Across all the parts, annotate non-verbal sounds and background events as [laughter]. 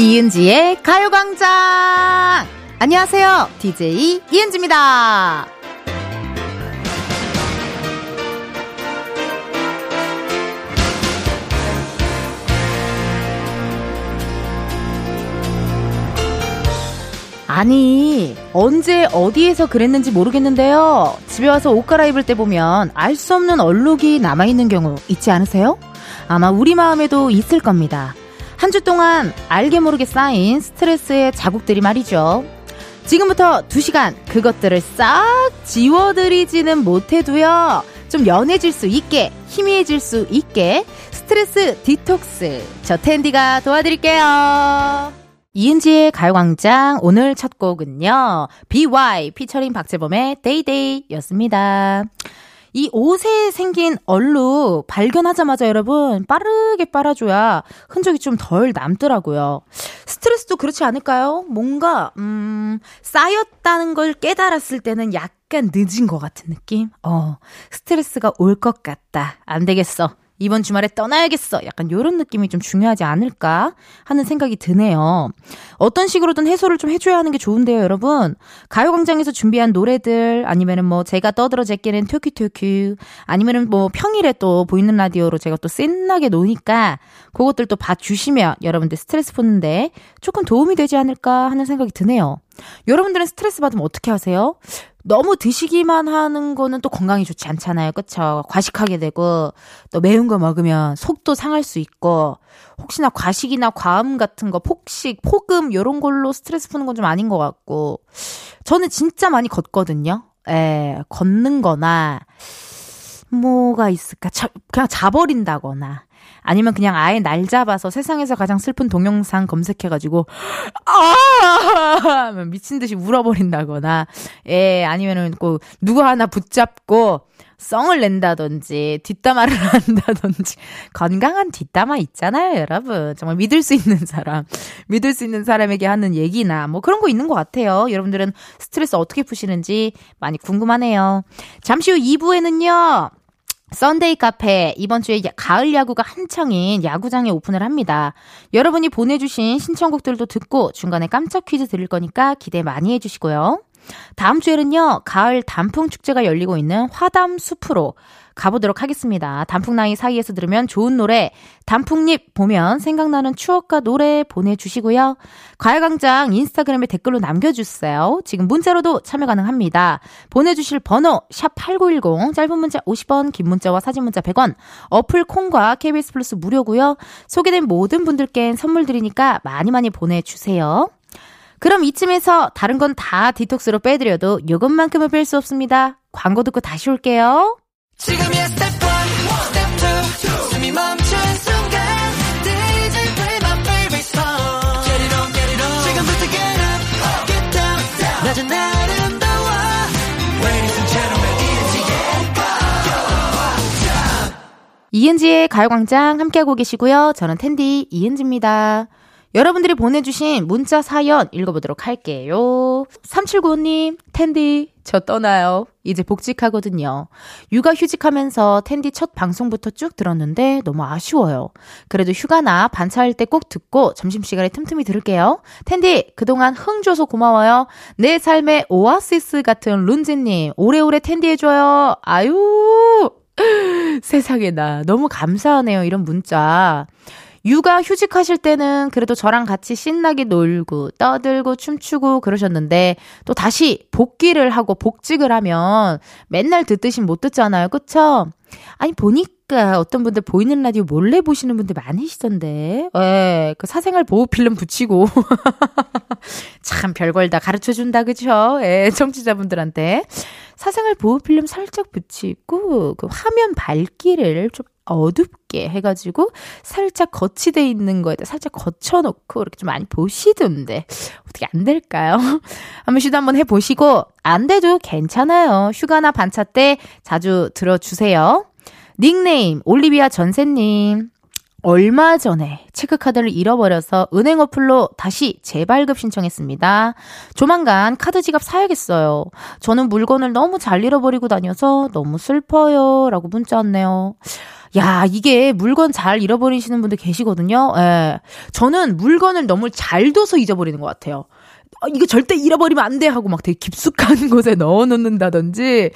이은지의 가요광장! 안녕하세요. DJ 이은지입니다. 아니, 언제 어디에서 그랬는지 모르겠는데요. 집에 와서 옷 갈아입을 때 보면 알 수 없는 얼룩이 남아있는 경우 있지 않으세요? 아마 우리 마음에도 있을 겁니다. 한 주 동안 알게 모르게 쌓인 스트레스의 자국들이 말이죠. 지금부터 2시간 그것들을 싹 지워드리지는 못해도요. 좀 연해질 수 있게, 희미해질 수 있게 스트레스 디톡스 저 은디가 도와드릴게요. 이은지의 가요광장 오늘 첫 곡은요. 비와이 피처링 박재범의 Day Day 였습니다. 이 옷에 생긴 얼룩 발견하자마자 여러분 빠르게 빨아줘야 흔적이 좀 덜 남더라고요. 스트레스도 그렇지 않을까요? 뭔가 음 쌓였다는 걸 깨달았을 때는 약간 늦은 것 같은 느낌? 어 스트레스가 올 것 같다. 안 되겠어. 이번 주말에 떠나야겠어. 약간 요런 느낌이 좀 중요하지 않을까 하는 생각이 드네요. 어떤 식으로든 해소를 좀 해줘야 하는 게 좋은데요, 여러분. 가요광장에서 준비한 노래들, 아니면은 뭐 제가 떠들어 제끼는 튀큐튀큐, 아니면은 뭐 평일에 또 보이는 라디오로 제가 또 신나게 노니까 그것들 또 봐주시면 여러분들 스트레스 푸는데 조금 도움이 되지 않을까 하는 생각이 드네요. 여러분들은 스트레스 받으면 어떻게 하세요? 너무 드시기만 하는 거는 또 건강에 좋지 않잖아요. 그쵸? 과식하게 되고, 또 매운 거 먹으면 속도 상할 수 있고, 혹시나 과식이나 과음 같은 거, 폭식, 폭음, 요런 걸로 스트레스 푸는 건 좀 아닌 것 같고, 저는 진짜 많이 걷거든요. 예, 걷는 거나, 뭐가 있을까? 자, 그냥 자버린다거나, 아니면 그냥 아예 날 잡아서 세상에서 가장 슬픈 동영상 검색해가지고, 아! 미친 듯이 울어버린다거나, 예, 아니면은 꼭 누구 하나 붙잡고, 썽을 낸다든지, 뒷담화를 [laughs] 한다든지, 건강한 뒷담화 있잖아요, 여러분. 정말 믿을 수 있는 사람, 믿을 수 있는 사람에게 하는 얘기나, 뭐 그런 거 있는 것 같아요. 여러분들은 스트레스 어떻게 푸시는지 많이 궁금하네요. 잠시 후 2부에는요, 썬데이 카페 이번 주에 가을 야구가 한창인 야구장에 오픈을 합니다. 여러분이 보내주신 신청곡들도 듣고 중간에 깜짝 퀴즈 드릴 거니까 기대 많이 해주시고요. 다음 주에는요, 가을 단풍 축제가 열리고 있는 화담 숲으로 가보도록 하겠습니다. 단풍나무 사이에서 들으면 좋은 노래, 단풍잎 보면 생각나는 추억과 노래 보내주시고요. 과외광장 인스타그램에 댓글로 남겨주세요. 지금 문자로도 참여 가능합니다. 보내주실 번호, 샵8910, 짧은 문자 50원, 긴 문자와 사진 문자 100원, 어플 콩과 KBS 플러스 무료고요. 소개된 모든 분들께 선물 드리니까 많이 많이 보내주세요. 그럼 이쯤에서 다른 건 다 디톡스로 빼드려도 요것만큼은 뺄 수 없습니다. 광고 듣고 다시 올게요. 지금이야 스텝 1, 스텝 2, 숨이 멈춘 순간 DJ play my favorite song Get it on, get it on 지금부터 get up, get down 낮은 아름다워 Ladies and gentlemen, 이은지의 이은지의 가요광장 함께하고 계시고요. 저는 텐디 이은지입니다. 여러분들이 보내주신 문자 사연 읽어보도록 할게요. 3795님, 텐디, 저 떠나요. 이제 복직하거든요. 육아 휴직하면서 텐디 첫 방송부터 쭉 들었는데 너무 아쉬워요. 그래도 휴가나 반차할 때 꼭 듣고 점심시간에 틈틈이 들을게요. 텐디, 그동안 흥 줘서 고마워요. 내 삶의 오아시스 같은 룬지님, 오래오래 텐디 해줘요. 아유, 세상에 나. 너무 감사하네요. 이런 문자. 육아 휴직하실 때는 그래도 저랑 같이 신나게 놀고 떠들고 춤추고 그러셨는데 또 다시 복귀를 하고 복직을 하면 맨날 듣듯이 못 듣잖아요. 그쵸? 아니 보니까 어떤 분들 보이는 라디오 몰래 보시는 분들 많으시던데. 예, 그 사생활 보호 필름 붙이고 [laughs] 참 별걸 다 가르쳐 준다 그쵸? 예, 청취자분들한테 사생활 보호 필름 살짝 붙이고 그 화면 밝기를 좀 어둡게 해가지고 살짝 거치돼 있는 거에다 살짝 거쳐놓고 이렇게 좀 많이 보시던데 어떻게 안 될까요? [laughs] 한번 시도 한번 해보시고 안 돼도 괜찮아요. 휴가나 반차 때 자주 들어주세요. 닉네임 올리비아 전세님 얼마 전에 체크카드를 잃어버려서 은행 어플로 다시 재발급 신청했습니다. 조만간 카드 지갑 사야겠어요. 저는 물건을 너무 잘 잃어버리고 다녀서 너무 슬퍼요. 라고 문자 왔네요. 야, 이게 물건 잘 잃어버리시는 분들 계시거든요. 예. 저는 물건을 너무 잘 둬서 잊어버리는 것 같아요. 어, 이거 절대 잃어버리면 안 돼 하고 막 되게 깊숙한 [laughs] 곳에 넣어 놓는다든지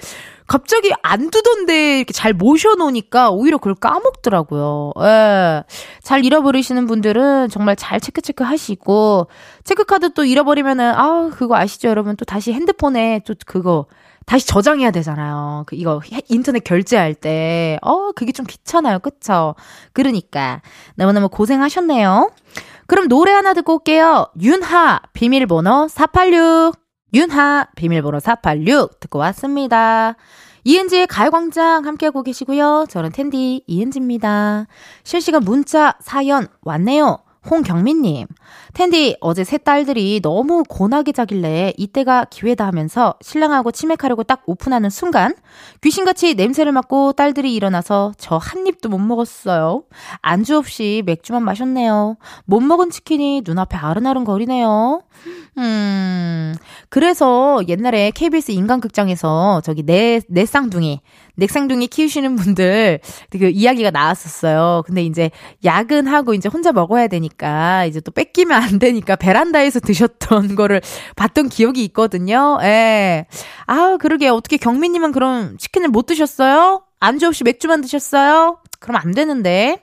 갑자기 안 두던데 이렇게 잘 모셔놓으니까 오히려 그걸 까먹더라고요. 예. 잘 잃어버리시는 분들은 정말 잘 체크체크 하시고, 체크카드 또 잃어버리면은, 아, 그거 아시죠, 여러분? 또 다시 핸드폰에 또 그거 다시 저장해야 되잖아요. 그 이거 인터넷 결제할 때. 어, 그게 좀 귀찮아요. 그쵸? 그러니까. 너무너무 고생하셨네요. 그럼 노래 하나 듣고 올게요. 윤하, 비밀번호 486. 윤하, 비밀번호 486 듣고 왔습니다. 이은지의 가요광장 함께하고 계시고요. 저는 텐디 이은지입니다. 실시간 문자, 사연 왔네요. 홍경민님. 텐디, 어제 새 딸들이 너무 고나게 자길래 이때가 기회다 하면서 신랑하고 치맥하려고 딱 오픈하는 순간 귀신같이 냄새를 맡고 딸들이 일어나서 저 한 입도 못 먹었어요. 안주 없이 맥주만 마셨네요. 못 먹은 치킨이 눈앞에 아른아른 거리네요. 음, 그래서 옛날에 KBS 인간극장에서 저기 내, 내 쌍둥이, 넥상둥이 키우시는 분들 그 이야기가 나왔었어요. 근데 이제 야근하고 이제 혼자 먹어야 되니까 이제 또 뺏기면 안 되니까 베란다에서 드셨던 [laughs] 거를 봤던 기억이 있거든요. 예. 아, 그러게 어떻게 경민님은 그럼 치킨을 못 드셨어요? 안주 없이 맥주만 드셨어요? 그럼 안 되는데.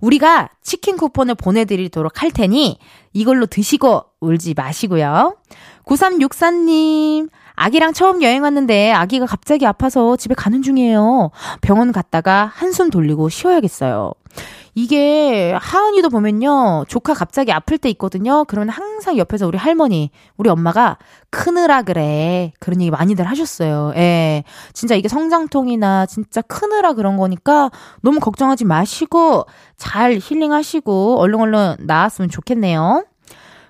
우리가 치킨 쿠폰을 보내드리도록 할 테니 이걸로 드시고 울지 마시고요. 9364님, 아기랑 처음 여행 왔는데 아기가 갑자기 아파서 집에 가는 중이에요. 병원 갔다가 한숨 돌리고 쉬어야겠어요. 이게 하은이도 보면요. 조카 갑자기 아플 때 있거든요. 그러면 항상 옆에서 우리 할머니, 우리 엄마가 크느라 그래. 그런 얘기 많이들 하셨어요. 예. 진짜 이게 성장통이나 진짜 크느라 그런 거니까 너무 걱정하지 마시고 잘 힐링하시고 얼른 얼른 나았으면 좋겠네요.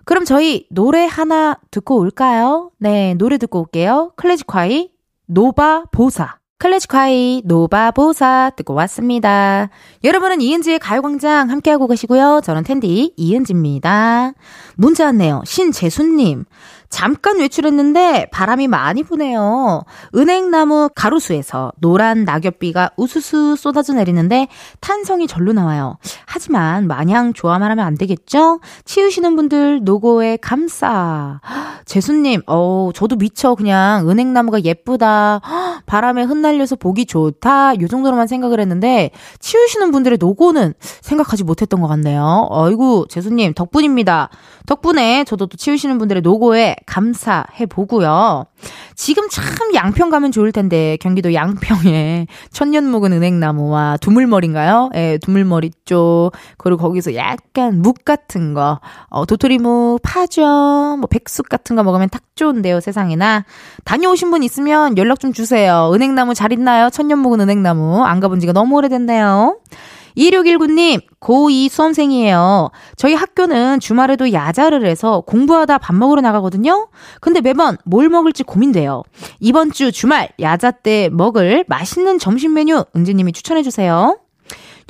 그럼 저희 노래 하나 듣고 올까요? 네, 노래 듣고 올게요. 클래지콰이 Nova Bossa. 클래지콰이 Nova Bossa 듣고 왔습니다. 여러분은 이은지의 가요광장 함께하고 계시고요. 저는 텐디 이은지입니다. 문자 왔네요. 신재수님. 잠깐 외출했는데 바람이 많이 부네요. 은행나무 가로수에서 노란 낙엽비가 우수수 쏟아져 내리는데 탄성이 절로 나와요. 하지만 마냥 좋아만 하면 안 되겠죠? 치우시는 분들 노고에 감싸. [gasps] 재수님, 어 저도 미쳐 그냥 은행나무가 예쁘다. [gasps] 바람에 흩날려서 보기 좋다. 요 정도로만 생각을 했는데 치우시는 분들의 노고는 생각하지 못했던 것 같네요. 어이구, 재수님 덕분입니다. 덕분에 저도 또 치우시는 분들의 노고에 감사해 보고요. 지금 참 양평 가면 좋을 텐데 경기도 양평에 [laughs] 천년 묵은 은행나무와 두물머리인가요? 예, 두물머리 쪽 그리고 거기서 약간 묵 같은 거, 어, 도토리묵, 파전, 뭐 백숙 같은 거 먹으면 딱 좋은데요, 세상에나. 다녀오신 분 있으면 연락 좀 주세요. 은행나무 잘 있나요? 천년 묵은 은행나무 안 가본 지가 너무 오래됐네요. 2619님, 고2 수험생이에요. 저희 학교는 주말에도 야자를 해서 공부하다 밥 먹으러 나가거든요? 근데 매번 뭘 먹을지 고민돼요. 이번 주 주말 야자 때 먹을 맛있는 점심 메뉴 은지님이 추천해주세요.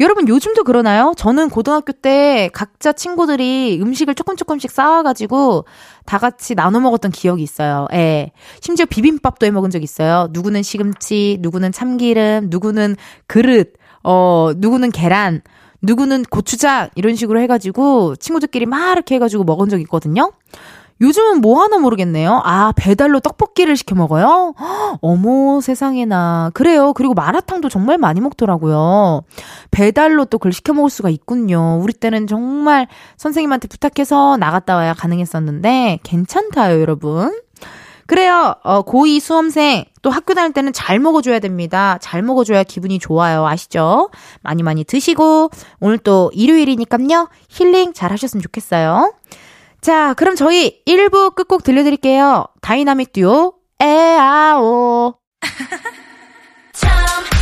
여러분 요즘도 그러나요? 저는 고등학교 때 각자 친구들이 음식을 조금 조금씩 쌓아가지고 다 같이 나눠 먹었던 기억이 있어요. 예. 심지어 비빔밥도 해 먹은 적 있어요. 누구는 시금치, 누구는 참기름, 누구는 그릇, 어, 누구는 계란, 누구는 고추장, 이런 식으로 해가지고 친구들끼리 막 이렇게 해가지고 먹은 적 있거든요. 요즘은 뭐 하나 모르겠네요. 아, 배달로 떡볶이를 시켜 먹어요? [gasps] 어머, 세상에나. 그래요. 그리고 마라탕도 정말 많이 먹더라고요. 배달로 또 그걸 시켜 먹을 수가 있군요. 우리 때는 정말 선생님한테 부탁해서 나갔다 와야 가능했었는데, 괜찮다요, 여러분. 그래요. 어, 고2 수험생 또 학교 다닐 때는 잘 먹어줘야 됩니다. 잘 먹어줘야 기분이 좋아요. 아시죠? 많이 많이 드시고 오늘 또 일요일이니까요. 힐링 잘 하셨으면 좋겠어요. 자, 그럼 저희 1부 끝곡 들려드릴게요. 다이나믹 듀오 AEAO [laughs]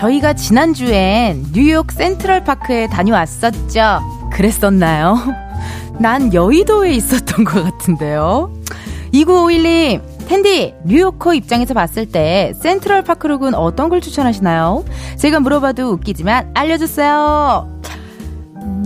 저희가 지난주엔 뉴욕 센트럴파크에 다녀왔었죠. 그랬었나요? [laughs] 난 여의도에 있었던 것 같은데요. 2951님, 텐디, 뉴요커 입장에서 봤을 때 센트럴파크룩은 어떤 걸 추천하시나요? 제가 물어봐도 웃기지만 알려주세요.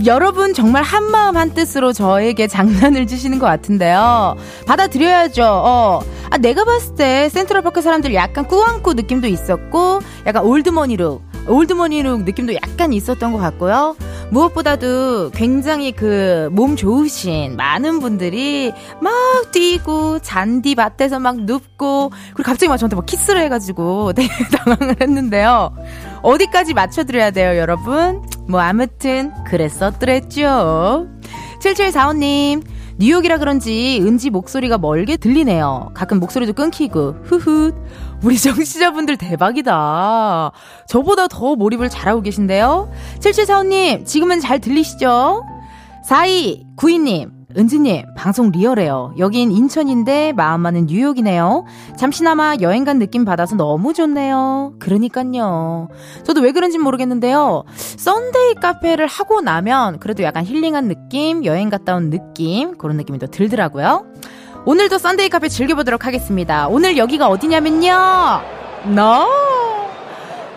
여러분 정말 한마음 한뜻으로 저에게 장난을 치시는 것 같은데요. 받아들여야죠. 어. 아, 내가 봤을 때 센트럴파크 사람들 약간 꾸안꾸 느낌도 있었고, 약간 올드머니룩, 올드머니룩 느낌도 약간 있었던 것 같고요. 무엇보다도 굉장히 그 몸 좋으신 많은 분들이 막 뛰고 잔디 밭에서 막 눕고 그리고 갑자기 막 저한테 막 키스를 해가지고 [laughs] 되게 당황을 했는데요. 어디까지 맞춰드려야 돼요, 여러분? 뭐 아무튼 그랬었더랬죠. 7745님 뉴욕이라 그런지 은지 목소리가 멀게 들리네요. 가끔 목소리도 끊기고 후훗 우리 청취자분들 대박이다. 저보다 더 몰입을 잘하고 계신데요. 7745님 지금은 잘 들리시죠? 4292님 은지님, 방송 리얼해요. 여긴 인천인데 마음만은 뉴욕이네요. 잠시나마 여행 간 느낌 받아서 너무 좋네요. 그러니까요. 저도 왜 그런지 모르겠는데요. 썬데이 카페를 하고 나면 그래도 약간 힐링한 느낌, 여행 갔다 온 느낌, 그런 느낌이 더 들더라고요. 오늘도 썬데이 카페 즐겨보도록 하겠습니다. 오늘 여기가 어디냐면요. 너.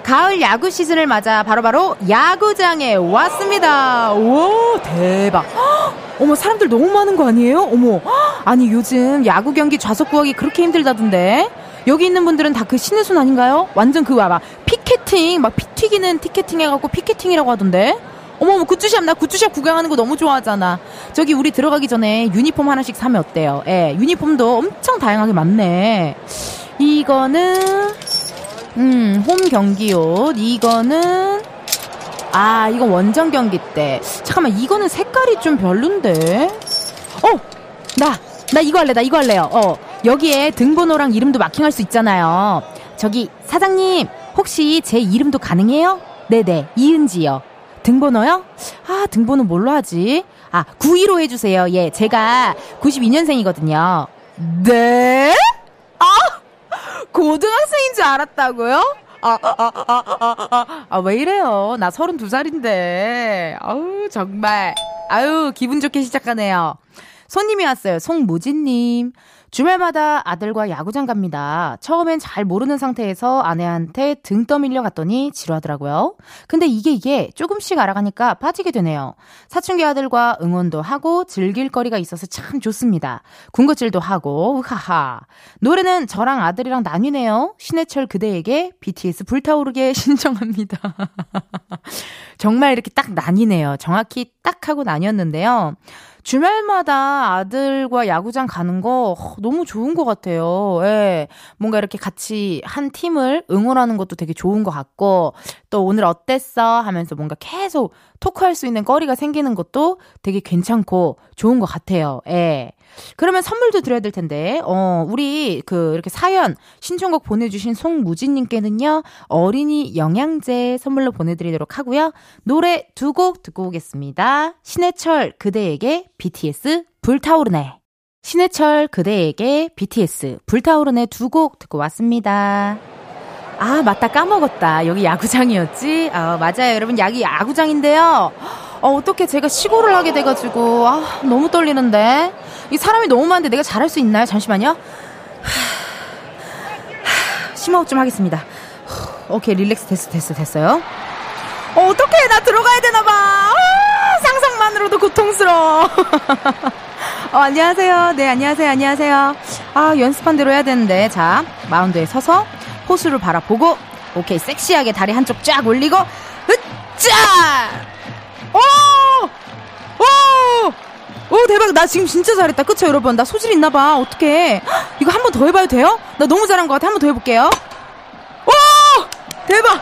가을 야구 시즌을 맞아 바로바로 바로 야구장에 왔습니다. 오, 대박. [gasps] 어머, 사람들 너무 많은 거 아니에요? 어머, [gasps] 아니, 요즘 야구 경기 좌석 구하기 그렇게 힘들다던데? 여기 있는 분들은 다 그 신의 손 아닌가요? 완전 그, 봐봐. 피켓팅, 막 피 튀기는 티켓팅 해갖고 피켓팅이라고 하던데? 어머, 굿즈샵, 나 굿즈샵 구경하는 거 너무 좋아하잖아. 저기 우리 들어가기 전에 유니폼 하나씩 사면 어때요? 예, 유니폼도 엄청 다양하게 많네. 이거는, 음, 홈 경기 옷. 이거는 아, 이거 원정 경기 때. 잠깐만, 이거는 색깔이 좀 별론데. 어, 나, 나 이거 할래, 나 이거 할래요. 어, 여기에 등번호랑 이름도 마킹할 수 있잖아요. 저기 사장님, 혹시 제 이름도 가능해요? 네네, 이은지요. 등번호요? 아, 등번호 뭘로 하지? 아, 92로 해주세요. 예, 제가 92년생이거든요. 네? 아! 고등학생인 줄 알았다고요? 아, 아, 아, 아, 아, 아, 아, 왜 이래요? 나 32살인데. 아우, 정말. 아유, 기분 좋게 시작하네요. 손님이 왔어요. 송무진님. 주말마다 아들과 야구장 갑니다. 처음엔 잘 모르는 상태에서 아내한테 등 떠밀려 갔더니 지루하더라고요. 근데 이게 이게 조금씩 알아가니까 빠지게 되네요. 사춘기 아들과 응원도 하고 즐길 거리가 있어서 참 좋습니다. 군것질도 하고 하하. 노래는 저랑 아들이랑 나뉘네요. 신해철 그대에게 BTS 불타오르게 [laughs] 신청합니다. 정말 이렇게 딱 나뉘네요. 정확히 딱 하고 나뉘었는데요. 주말마다 아들과 야구장 가는 거 너무 좋은 것 같아요. 예. 뭔가 이렇게 같이 한 팀을 응원하는 것도 되게 좋은 것 같고, 또 오늘 어땠어? 하면서 뭔가 계속 토크할 수 있는 거리가 생기는 것도 되게 괜찮고 좋은 것 같아요. 예. 그러면 선물도 드려야 될 텐데, 어, 우리 그 이렇게 사연, 신청곡 보내주신 송무진님께는요, 어린이 영양제 선물로 보내드리도록 하고요. 노래 두 곡 듣고 오겠습니다. 신해철 그대에게 BTS 불타오르네. 신해철 그대에게 BTS 불타오르네 두 곡 듣고 왔습니다. 아, 맞다. 까먹었다. 여기 야구장이었지? 아, 맞아요. 여러분, 여기 야구장인데요. 어, 어떻게 제가 시골을 하게 돼가지고, 아, 너무 떨리는데. 이 사람이 너무 많은데 내가 잘할 수 있나요? 잠시만요. 심호흡 좀 하겠습니다. 오케이, 릴렉스 됐어, 됐어, 됐어요. 어, 어떡해. 나 들어가야 되나봐. 아, 상상만으로도 고통스러워. [laughs] 어, 안녕하세요. 네, 안녕하세요. 안녕하세요. 아, 연습한 대로 해야 되는데. 자, 마운드에 서서 호수를 바라보고, 오케이, 섹시하게 다리 한쪽 쫙 올리고, 으짜! 대박. 나 지금 진짜 잘했다. 그쵸, 여러분? 나 소질 있나봐. 어떡해. [gasps] 이거 한 번 더 해봐도 돼요? 나 너무 잘한 것 같아. 한 번 더 해볼게요. 오! 대박!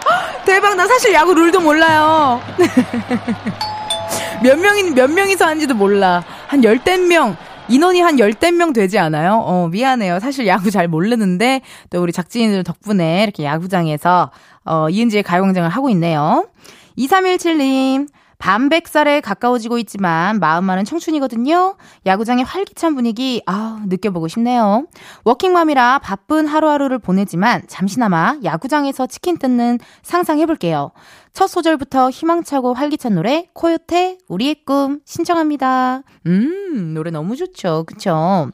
[gasps] 대박. 나 사실 야구 룰도 몰라요. [laughs] 몇 명인, 몇 명이서 하는지도 몰라. 한 열댓 명. 인원이 한 열댓 명 되지 않아요? 어, 미안해요. 사실 야구 잘 모르는데, 또 우리 작진이들 덕분에 이렇게 야구장에서, 어, 이은지의 가요광장을 하고 있네요. 2317님, 반백살에 가까워지고 있지만 마음만은 청춘이거든요. 야구장의 활기찬 분위기 아 느껴보고 싶네요. 워킹맘이라 바쁜 하루하루를 보내지만 잠시나마 야구장에서 치킨 뜯는 상상해볼게요. 첫 소절부터 희망차고 활기찬 노래 코요태 우리의 꿈 신청합니다. 음 노래 너무 좋죠. 그쵸?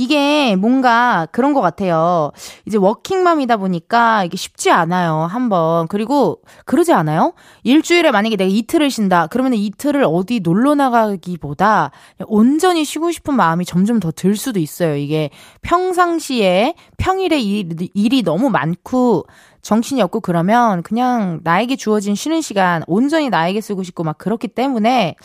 이게 뭔가 그런 것 같아요. 이제 워킹맘이다 보니까 이게 쉽지 않아요. 한번. 그리고 그러지 않아요? 일주일에 만약에 내가 이틀을 쉰다. 그러면 이틀을 어디 놀러 나가기보다 온전히 쉬고 싶은 마음이 점점 더 들 수도 있어요. 이게 평상시에 평일에 일, 일이 너무 많고 정신이 없고 그러면 그냥 나에게 주어진 쉬는 시간 온전히 나에게 쓰고 싶고 막 그렇기 때문에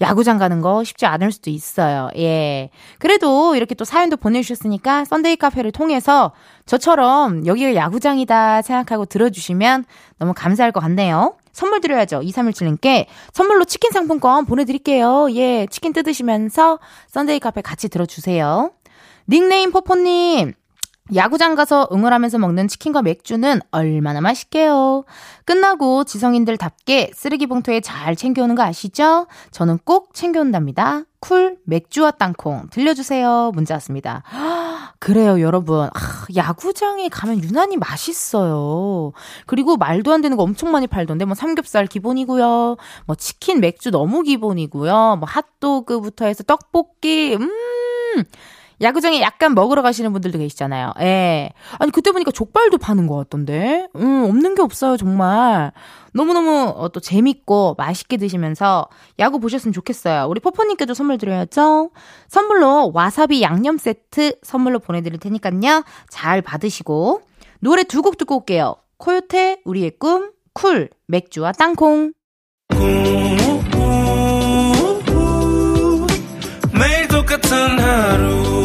야구장 가는 거 쉽지 않을 수도 있어요. 예. 그래도 이렇게 또 사연도 보내주셨으니까 썬데이 카페를 통해서 저처럼 여기가 야구장이다 생각하고 들어주시면 너무 감사할 것 같네요. 선물 드려야죠. 2317님께 선물로 치킨 상품권 보내드릴게요. 예. 치킨 뜯으시면서 썬데이 카페 같이 들어주세요. 닉네임 포포님. 야구장 가서 응원하면서 먹는 치킨과 맥주는 얼마나 맛있게요. 끝나고 지성인들답게 쓰레기 봉투에 잘 챙겨오는 거 아시죠? 저는 꼭 챙겨온답니다. 쿨 맥주와 땅콩 들려주세요. 문자 왔습니다. [gasps] 그래요, 여러분. 아, 야구장에 가면 유난히 맛있어요. 그리고 말도 안 되는 거 엄청 많이 팔던데, 뭐 삼겹살 기본이고요. 뭐 치킨, 맥주 너무 기본이고요. 뭐 핫도그부터 해서 떡볶이, 음! 야구장에 약간 먹으러 가시는 분들도 계시잖아요. 예. 아니, 그때 보니까 족발도 파는 것 같던데. 음, 없는 게 없어요, 정말. 너무너무 어, 또 재밌고 맛있게 드시면서 야구 보셨으면 좋겠어요. 우리 포포님께도 선물 드려야죠. 선물로 와사비 양념 세트 선물로 보내드릴 테니까요. 잘 받으시고. 노래 두 곡 듣고 올게요. 코요태, 우리의 꿈, 쿨, 맥주와 땅콩. 매일 똑같은 하루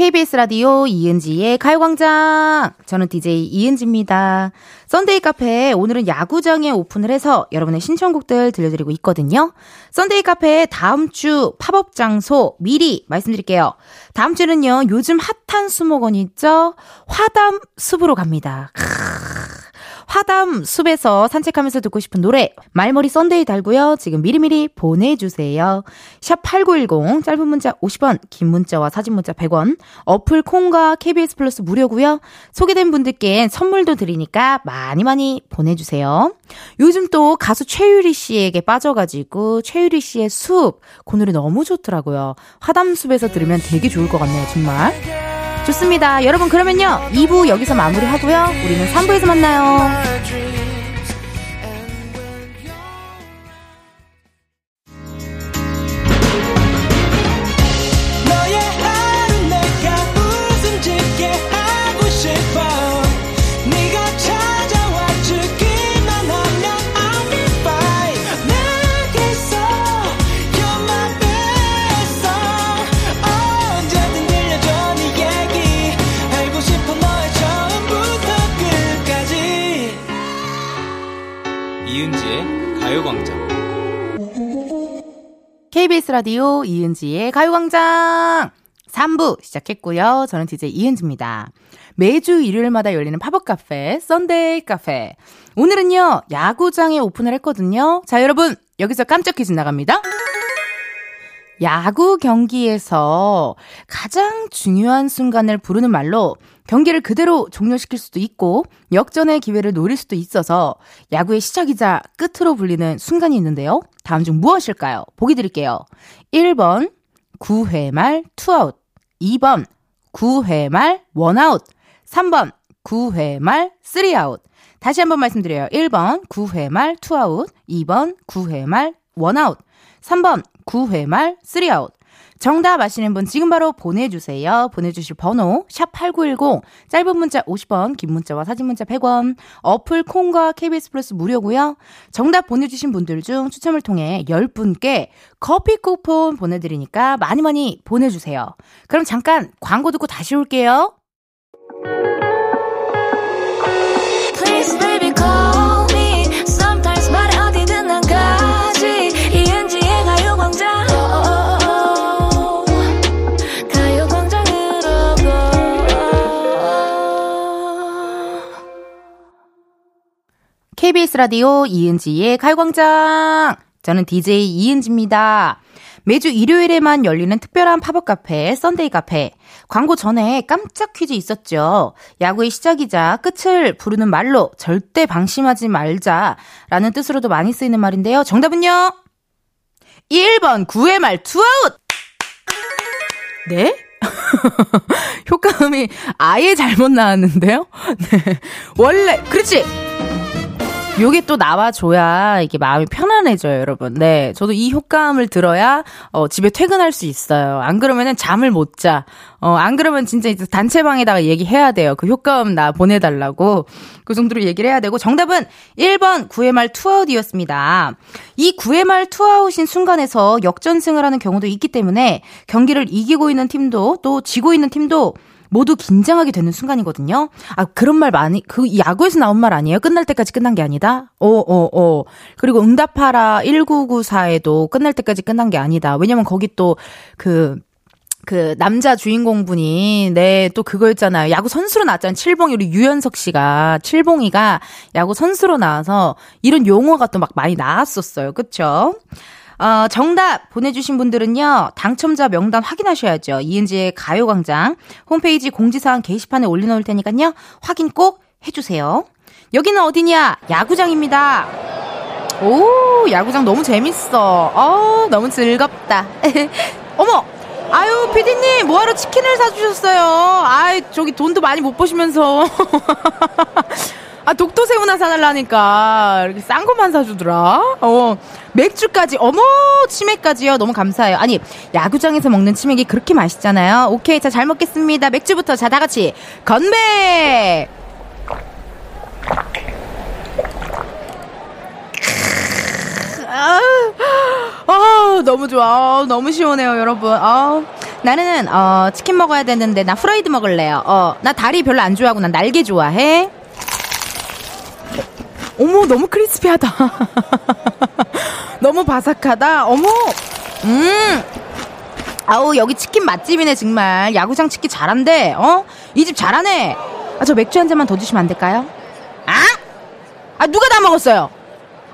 KBS 라디오 이은지의 가요광장 저는 DJ 이은지입니다. 썬데이 카페 오늘은 야구장에 오픈을 해서 여러분의 신청곡들 들려드리고 있거든요. 썬데이 카페 다음 주 팝업 장소 미리 말씀드릴게요. 다음 주는요 요즘 핫한 수목원 있죠? 화담 숲으로 갑니다. 크으. 화담 숲에서 산책하면서 듣고 싶은 노래 말머리 썬데이 달고요. 지금 미리미리 보내주세요. 샵 8910 짧은 문자 50원 긴 문자와 사진 문자 100원 어플 콩과 KBS 플러스 무료고요. 소개된 분들께 선물도 드리니까 많이 많이 보내주세요. 요즘 또 가수 최유리 씨에게 빠져가지고 최유리 씨의 숲 그 노래 너무 좋더라고요. 화담 숲에서 들으면 되게 좋을 것 같네요. 정말. 좋습니다. 여러분 그러면요. 2부 여기서 마무리하고요. 우리는 3부에서 만나요. KBS 라디오 이은지의 가요광장 3부 시작했고요. 저는 DJ 이은지입니다. 매주 일요일마다 열리는 팝업 카페, 썬데이 카페. 오늘은요, 야구장에 오픈을 했거든요. 자, 여러분, 여기서 깜짝 퀴즈 나갑니다. 야구 경기에서 가장 중요한 순간을 부르는 말로 경기를 그대로 종료시킬 수도 있고 역전의 기회를 노릴 수도 있어서 야구의 시작이자 끝으로 불리는 순간이 있는데요. 다음 중 무엇일까요? 보기 드릴게요. 1번 9회 말 투아웃 2번 9회 말 원아웃 3번 9회 말 3아웃 다시 한번 말씀드려요. 1번 9회 말 투아웃 2번 9회 말 원아웃 3번 9회 말 3아웃. 정답 아시는 분 지금 바로 보내주세요. 보내주실 번호 샵8910 짧은 문자 50원 긴 문자와 사진 문자 100원 어플 콩과 KBS 플러스 무료고요. 정답 보내주신 분들 중 추첨을 통해 10분께 커피 쿠폰 보내드리니까 많이 많이 보내주세요. 그럼 잠깐 광고 듣고 다시 올게요. KBS 라디오 이은지의 가요광장. 저는 DJ 이은지입니다. 매주 일요일에만 열리는 특별한 팝업 카페, 썬데이 카페. 광고 전에 깜짝 퀴즈 있었죠. 야구의 시작이자 끝을 부르는 말로 절대 방심하지 말자. 라는 뜻으로도 많이 쓰이는 말인데요. 정답은요? 1번, 9회 말 투아웃! 네? [laughs] 효과음이 아예 잘못 나왔는데요? [laughs] 네. 원래, 그렇지! 요게 또 나와줘야 이게 마음이 편안해져요, 여러분. 네. 저도 이 효과음을 들어야, 어, 집에 퇴근할 수 있어요. 안 그러면은 잠을 못 자. 어, 안 그러면 진짜 이제 단체방에다가 얘기해야 돼요. 그 효과음 나 보내달라고. 그 정도로 얘기를 해야 되고. 정답은 1번 9회 말 투아웃이었습니다. 이 9회 말 투아웃인 순간에서 역전승을 하는 경우도 있기 때문에 경기를 이기고 있는 팀도 또 지고 있는 팀도 모두 긴장하게 되는 순간이거든요. 아, 그런 말 많이, 그 야구에서 나온 말 아니에요? 끝날 때까지 끝난 게 아니다? 어, 어, 어. 그리고 응답하라 1994에도 끝날 때까지 끝난 게 아니다. 왜냐면 거기 또 그, 그 남자 주인공분이 네 또 그거였잖아요. 야구 선수로 나왔잖아요. 칠봉이 우리 유연석 씨가 칠봉이가 야구 선수로 나와서 이런 용어가 또 막 많이 나왔었어요. 그쵸? 어, 정답 보내주신 분들은요, 당첨자 명단 확인하셔야죠. 이은지의 가요광장 홈페이지 공지사항 게시판에 올려놓을 테니까요, 확인 꼭 해주세요. 여기는 어디냐? 야구장입니다. 오, 야구장 너무 재밌어. 어, 너무 즐겁다. [laughs] 어머! 아유, 피디님, 뭐하러 치킨을 사주셨어요? 아이, 저기 돈도 많이 못 버시면서. [laughs] 아, 독도 새우나 사달라니까. 이렇게 싼 것만 사주더라. 어, 맥주까지, 어머, 치맥까지요. 너무 감사해요. 아니, 야구장에서 먹는 치맥이 그렇게 맛있잖아요. 오케이, 자, 잘 먹겠습니다. 맥주부터. 자, 다 같이. 건배! 아, 아, 너무 좋아. 아, 너무 시원해요, 여러분. 아, 나는, 어, 치킨 먹어야 되는데, 나 프라이드 먹을래요. 어, 나 다리 별로 안 좋아하고, 난 날개 좋아해. 어머, 너무 크리스피하다. [laughs] 너무 바삭하다. 어머, 음. 아우, 여기 치킨 맛집이네, 정말. 야구장 치킨 잘한대, 어? 이 집 잘하네. 아, 저 맥주 한 잔만 더 주시면 안 될까요? 아? 아, 누가 다 먹었어요?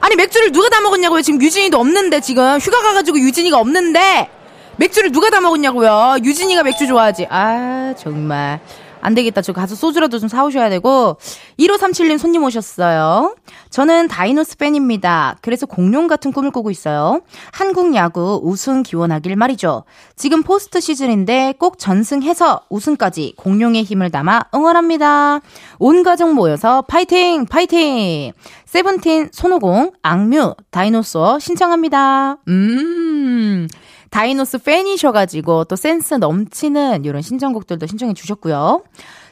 아니, 맥주를 누가 다 먹었냐고요? 지금 유진이도 없는데, 지금. 휴가 가가지고 유진이가 없는데, 맥주를 누가 다 먹었냐고요? 유진이가 맥주 좋아하지. 아, 정말. 안 되겠다. 저 가서 소주라도 좀 사오셔야 되고. 1537님 손님 오셨어요. 저는 다이노스 팬입니다. 그래서 공룡 같은 꿈을 꾸고 있어요. 한국 야구 우승 기원하길 말이죠. 지금 포스트 시즌인데 꼭 전승해서 우승까지 공룡의 힘을 담아 응원합니다. 온 가족 모여서 파이팅! 파이팅! 세븐틴, 손오공, 악뮤, Dinosaur 신청합니다. 음. 다이노스 팬이셔가지고 또 센스 넘치는 이런 신청곡들도 신청해 주셨고요.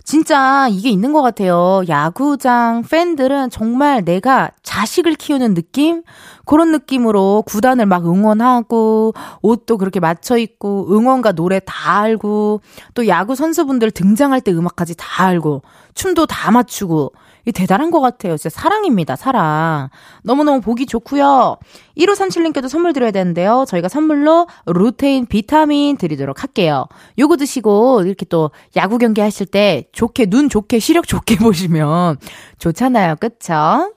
진짜 이게 있는 것 같아요. 야구장 팬들은 정말 내가 자식을 키우는 느낌? 그런 느낌으로 구단을 막 응원하고, 옷도 그렇게 맞춰 입고, 응원과 노래 다 알고, 또 야구 선수분들 등장할 때 음악까지 다 알고, 춤도 다 맞추고, 이 대단한 것 같아요. 진짜 사랑입니다, 사랑. 너무너무 보기 좋고요. 1537님께도 선물 드려야 되는데요. 저희가 선물로 루테인 비타민 드리도록 할게요. 요거 드시고 이렇게 또 야구 경기 하실 때 좋게 눈 좋게 시력 좋게 [laughs] 보시면 좋잖아요. 그쵸?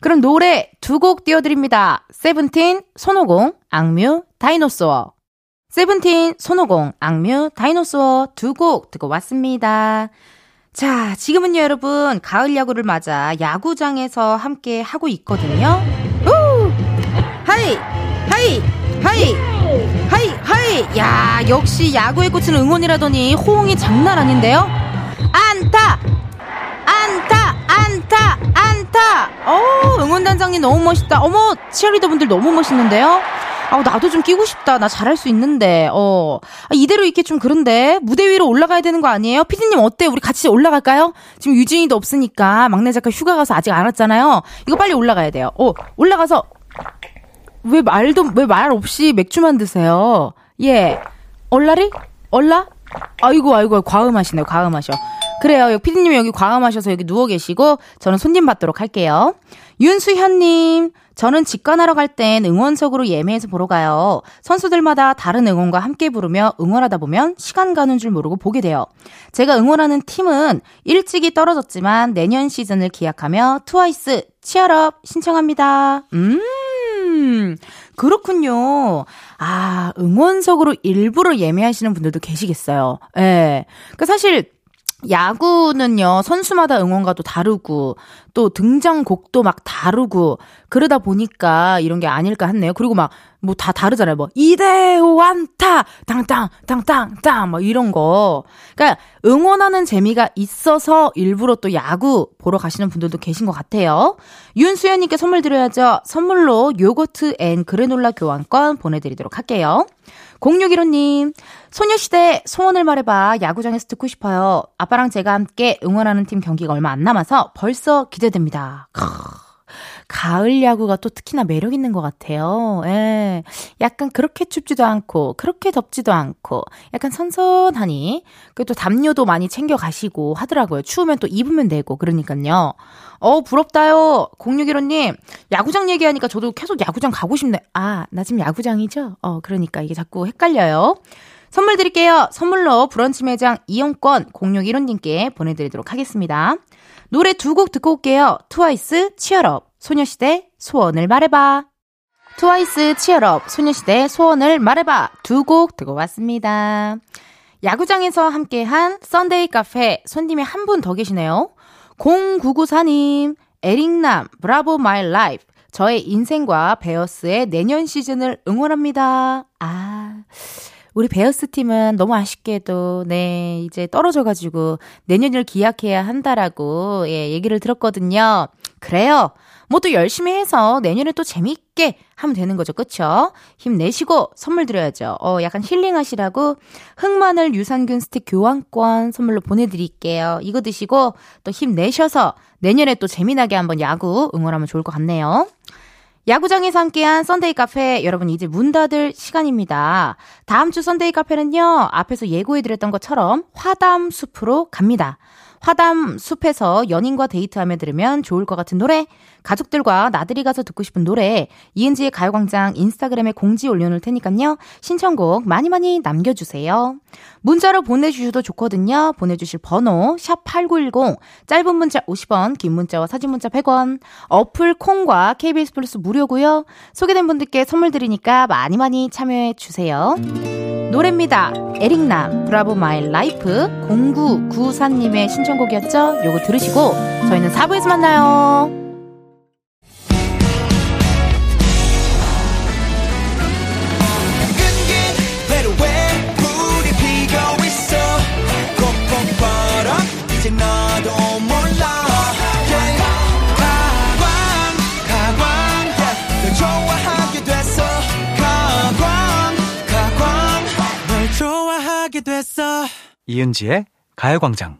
그럼 노래 두 곡 띄워드립니다. 세븐틴, 손오공, 악뮤, Dinosaur. 세븐틴, 손오공, 악뮤, Dinosaur 두 곡 듣고 왔습니다. 자, 지금은요, 여러분, 가을 야구를 맞아 야구장에서 함께 하고 있거든요. 우! 하이! 하이! 하이! 하이! 하이! 야, 역시 야구에 꽂히는 응원이라더니 호응이 장난 아닌데요? 안타! 안타! 안타! 안타! 어, 응원단장님 너무 멋있다. 어머, 치어리더 분들 너무 멋있는데요? 아, 나도 좀 끼고 싶다. 나 잘할 수 있는데. 어. 아, 이대로 이렇게 좀 그런데 무대 위로 올라가야 되는 거 아니에요? 피디님 어때? 우리 같이 올라갈까요? 지금 유진이도 없으니까 막내 작가 휴가 가서 아직 안 왔잖아요. 이거 빨리 올라가야 돼요. 어, 올라가서 왜 말도 왜 말 없이 맥주만 드세요? 예. 얼라리? 얼라? 아이고 아이고 과음하시네요. 과음하셔. 그래요. 여기 피디님이 여기 과음하셔서 여기 누워 계시고 저는 손님 받도록 할게요. 윤수현님, 저는 직관하러 갈 땐 응원석으로 예매해서 보러 가요. 선수들마다 다른 응원과 함께 부르며 응원하다 보면 시간 가는 줄 모르고 보게 돼요. 제가 응원하는 팀은 일찍이 떨어졌지만 내년 시즌을 기약하며 트와이스 치얼업 신청합니다. 음, 그렇군요. 아, 응원석으로 일부러 예매하시는 분들도 계시겠어요. 예. 그 사실, 야구는요, 선수마다 응원가도 다르고, 또 등장곡도 막 다르고, 그러다 보니까 이런 게 아닐까 했네요. 그리고 막, 뭐 다 다르잖아요. 뭐, 이대호 완타! 땅땅, 땅땅, 땅! 뭐 이런 거. 그러니까 응원하는 재미가 있어서 일부러 또 야구 보러 가시는 분들도 계신 것 같아요. 윤수연님께 선물 드려야죠. 선물로 요거트 and 그래놀라 교환권 보내드리도록 할게요. 0615님, 소녀시대 소원을 말해봐. 야구장에서 듣고 싶어요. 아빠랑 제가 함께 응원하는 팀 경기가 얼마 안 남아서 벌써 기대됩니다. 크. 가을 야구가 또 특히나 매력 있는 것 같아요. 예. 약간 그렇게 춥지도 않고, 그렇게 덥지도 않고, 약간 선선하니, 그리고 또 담요도 많이 챙겨 가시고 하더라고요. 추우면 또 입으면 되고, 그러니까요. 어, 부럽다요. 0615님, 야구장 얘기하니까 저도 계속 야구장 가고 싶네. 아, 나 지금 야구장이죠? 어, 그러니까 이게 자꾸 헷갈려요. 선물 드릴게요. 선물로 브런치 매장 이용권 0615님께 보내드리도록 하겠습니다. 노래 두 곡 듣고 올게요. 트와이스, Cheer Up, 소녀시대, 소원을 말해봐. 트와이스, Cheer Up, 소녀시대, 소원을 말해봐. 두 곡 듣고 왔습니다. 야구장에서 함께한 Sunday 카페 손님이 한 분 더 계시네요. 0994님, 에릭남, Bravo My Life. 저의 인생과 베어스의 내년 시즌을 응원합니다. 아. 우리 베어스 팀은 너무 아쉽게도, 네, 이제 떨어져가지고 내년을 기약해야 한다라고, 예, 얘기를 들었거든요. 그래요. 뭐 또 열심히 해서 내년에 또 재밌게 하면 되는 거죠. 그쵸? 힘내시고 선물 드려야죠. 어, 약간 힐링하시라고 흑마늘 유산균 스틱 교환권 선물로 보내드릴게요. 이거 드시고 또 힘내셔서 내년에 또 재미나게 한번 야구 응원하면 좋을 것 같네요. 야구장에서 함께한 Sunday 카페 여러분 이제 문 닫을 시간입니다. 다음 주 Sunday 카페는요. 앞에서 예고해드렸던 것처럼 화담 숲으로 갑니다. 화담 숲에서 연인과 데이트하며 들으면 좋을 것 같은 노래, 가족들과 나들이 가서 듣고 싶은 노래, 이은지의 가요광장 인스타그램에 공지 올려놓을 테니까요. 신청곡 많이 많이 남겨주세요. 문자로 보내주셔도 좋거든요. 보내주실 번호 샵8910 짧은 문자 50원 긴 문자와 사진 문자 100원 어플 콩과 KBS 플러스 무료고요. 소개된 분들께 선물 드리니까 많이 많이 참여해 주세요. 노래입니다. 에릭남 Bravo My Life 0994님의 신청곡이었죠. 요거 들으시고 저희는 4부에서 만나요. 이은지의 가요광장.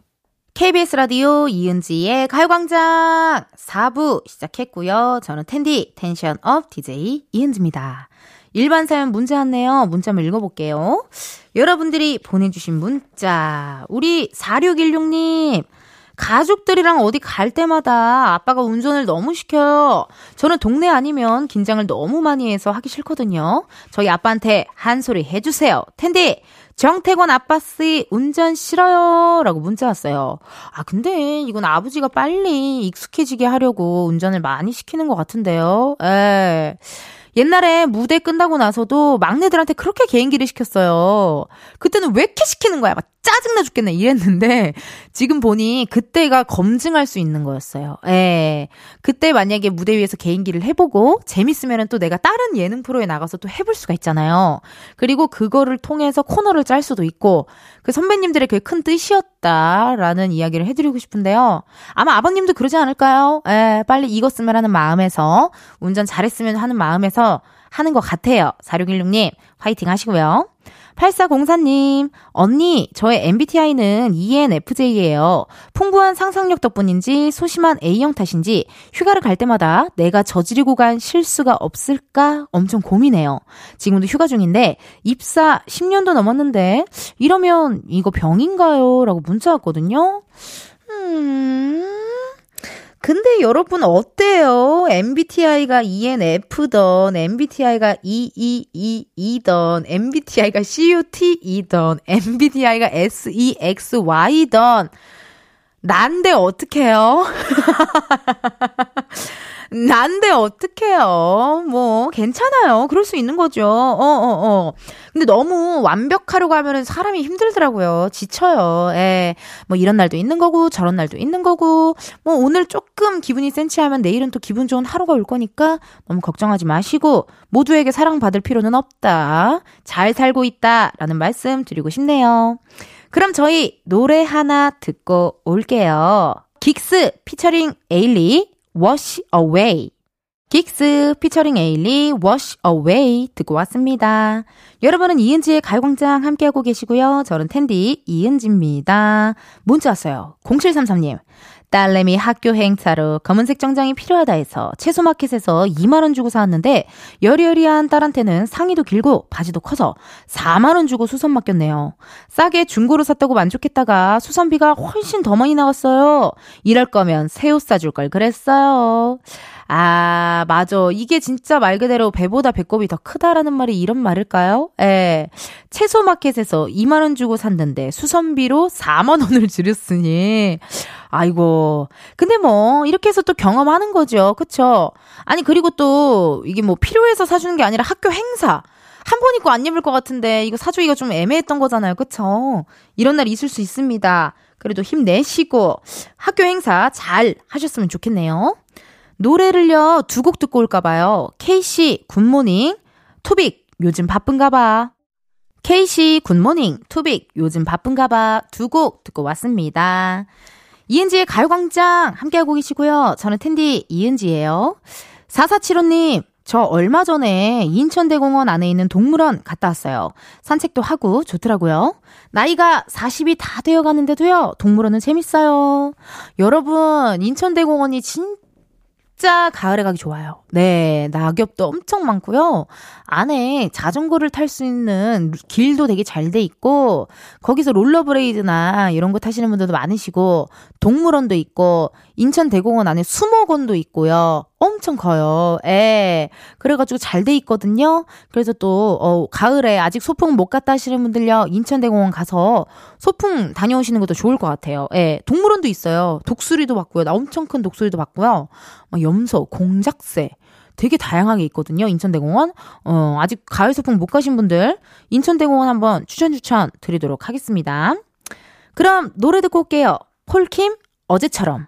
KBS 라디오 이은지의 가요광장 4부 시작했고요. 저는 텐디 텐션업 DJ 이은지입니다. 일반 사연 문제 왔네요. 문자 한번 읽어볼게요. 여러분들이 보내주신 문자. 우리 4616님. 가족들이랑 어디 갈 때마다 아빠가 운전을 너무 시켜요. 저는 동네 아니면 긴장을 너무 많이 해서 하기 싫거든요. 저희 아빠한테 한 소리 해주세요. 텐디, 정태권 아빠 씨 운전 싫어요. 라고 문자 왔어요. 아, 근데 이건 아버지가 빨리 익숙해지게 하려고 운전을 많이 시키는 것 같은데요. 에. 옛날에 무대 끝나고 나서도 막내들한테 그렇게 개인기를 시켰어요. 그때는 왜 이렇게 시키는 거야? 막 짜증나 죽겠네 이랬는데 지금 보니 그때가 검증할 수 있는 거였어요. 예. 그때 만약에 무대 위에서 개인기를 해보고 재밌으면은 또 내가 다른 예능 프로에 나가서 또 해볼 수가 있잖아요. 그리고 그거를 통해서 코너를 짤 수도 있고 그 선배님들의 그큰 뜻이었다라는 이야기를 해드리고 싶은데요. 아마 아버님도 그러지 않을까요? 예, 빨리 익었으면 하는 마음에서 운전 잘했으면 하는 마음에서 하는 것 같아요. 4616님 화이팅 하시고요. 8404님, 언니, 저의 MBTI는 ENFJ예요. 풍부한 상상력 덕분인지 소심한 A형 탓인지 휴가를 갈 때마다 내가 저지르고 간 실수가 없을까 엄청 고민해요. 지금도 휴가 중인데 입사 10년도 넘었는데 이러면 이거 병인가요? 라고 문자 왔거든요. 음... 근데 여러분 어때요? MBTI가 ENF던, MBTI가 EEEE던, MBTI가 CUTE던, MBTI가 SEXY던. 난데 어떡해요? 난데 어떡해요. 뭐, 괜찮아요. 그럴 수 있는 거죠. 어, 어, 어. 근데 너무 완벽하려고 하면은 사람이 힘들더라고요. 지쳐요. 예. 뭐 이런 날도 있는 거고, 저런 날도 있는 거고, 뭐 오늘 조금 기분이 센치하면 내일은 또 기분 좋은 하루가 올 거니까 너무 걱정하지 마시고, 모두에게 사랑받을 필요는 없다. 잘 살고 있다. 라는 말씀 드리고 싶네요. 그럼 저희 노래 하나 듣고 올게요. 긱스 피처링 에일리 Wash Away 긱스 피처링 에일리 Wash Away 듣고 왔습니다. 여러분은 이은지의 가요광장 함께하고 계시고요. 저는 텐디 이은지입니다. 문자 왔어요. 0733님. 딸내미 학교 행사로 검은색 정장이 필요하다 해서 채소마켓에서 2만원 주고 사왔는데 여리여리한 딸한테는 상의도 길고 바지도 커서 4만원 주고 수선 맡겼네요. 싸게 중고로 샀다고 만족했다가 수선비가 훨씬 더 많이 나왔어요. 이럴 거면 새 옷 사줄 걸 그랬어요. 아, 맞아. 이게 진짜 말 그대로 배보다 배꼽이 더 크다라는 말이 이런 말일까요? 예. 채소 마켓에서 2만 원 주고 샀는데 수선비로 4만 원을 줄였으니. 아이고. 근데 뭐, 이렇게 해서 또 경험하는 거죠. 그쵸? 아니, 그리고 또, 이게 뭐 필요해서 사주는 게 아니라 학교 행사. 한번 입고 안 입을 것 같은데, 이거 사주기가 좀 애매했던 거잖아요. 그쵸? 이런 날 있을 수 있습니다. 그래도 힘내시고, 학교 행사 잘 하셨으면 좋겠네요. 노래를요, 두 곡 듣고 올까봐요. 케이시, Good Morning, 투빅, 요즘 바쁜가봐. 케이시, Good Morning, 투빅, 요즘 바쁜가봐. 두 곡 듣고 왔습니다. 이은지의 가요광장 함께하고 계시고요. 저는 텐디 이은지예요. 4475님, 저 얼마 전에 인천대공원 안에 있는 동물원 갔다 왔어요. 산책도 하고 좋더라고요. 나이가 40이 다 되어 가는데도요, 동물원은 재밌어요. 여러분, 인천대공원이 진짜 진짜 가을에 가기 좋아요. 네, 낙엽도 엄청 많고요. 안에 자전거를 탈 수 있는 길도 되게 잘 돼 있고 거기서 롤러브레이드나 이런 거 타시는 분들도 많으시고 동물원도 있고 인천 대공원 안에 수목원도 있고요. 엄청 커요. 예. 그래가지고 잘 돼 있거든요. 그래서 또, 어, 가을에 아직 소풍 못 갔다 하시는 분들요. 인천대공원 가서 소풍 다녀오시는 것도 좋을 것 같아요. 예. 동물원도 있어요. 독수리도 봤고요. 나 엄청 큰 독수리도 봤고요. 막 염소, 공작새. 되게 다양하게 있거든요. 인천대공원. 어, 아직 가을 소풍 못 가신 분들 인천대공원 한번 추천 추천 드리도록 하겠습니다. 그럼 노래 듣고 올게요. 폴킴 어제처럼.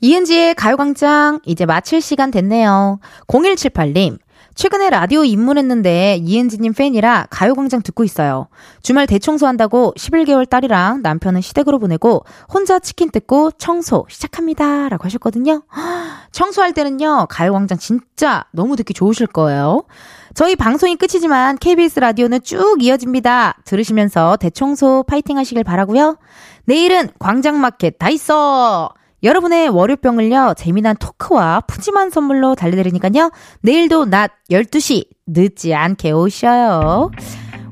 이은지의 가요광장 이제 마칠 시간 됐네요. 0178님. 최근에 라디오 입문했는데 이은지님 팬이라 가요광장 듣고 있어요. 주말 대청소한다고 11개월 딸이랑 남편은 시댁으로 보내고 혼자 치킨 뜯고 청소 시작합니다. 라고 하셨거든요. 청소할 때는요, 가요광장 진짜 너무 듣기 좋으실 거예요. 저희 방송이 끝이지만 KBS 라디오는 쭉 이어집니다. 들으시면서 대청소 파이팅 하시길 바라고요. 내일은 광장마켓 다 있어! 여러분의 월요병을요, 재미난 토크와 푸짐한 선물로 달려드리니까요, 내일도 낮 12시 늦지 않게 오셔요.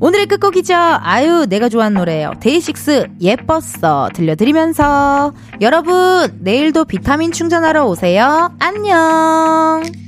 오늘의 끝곡이죠. 아유, 내가 좋아하는 노래예요. 데이식스 예뻤어 들려드리면서 여러분 내일도 비타민 충전하러 오세요. 안녕.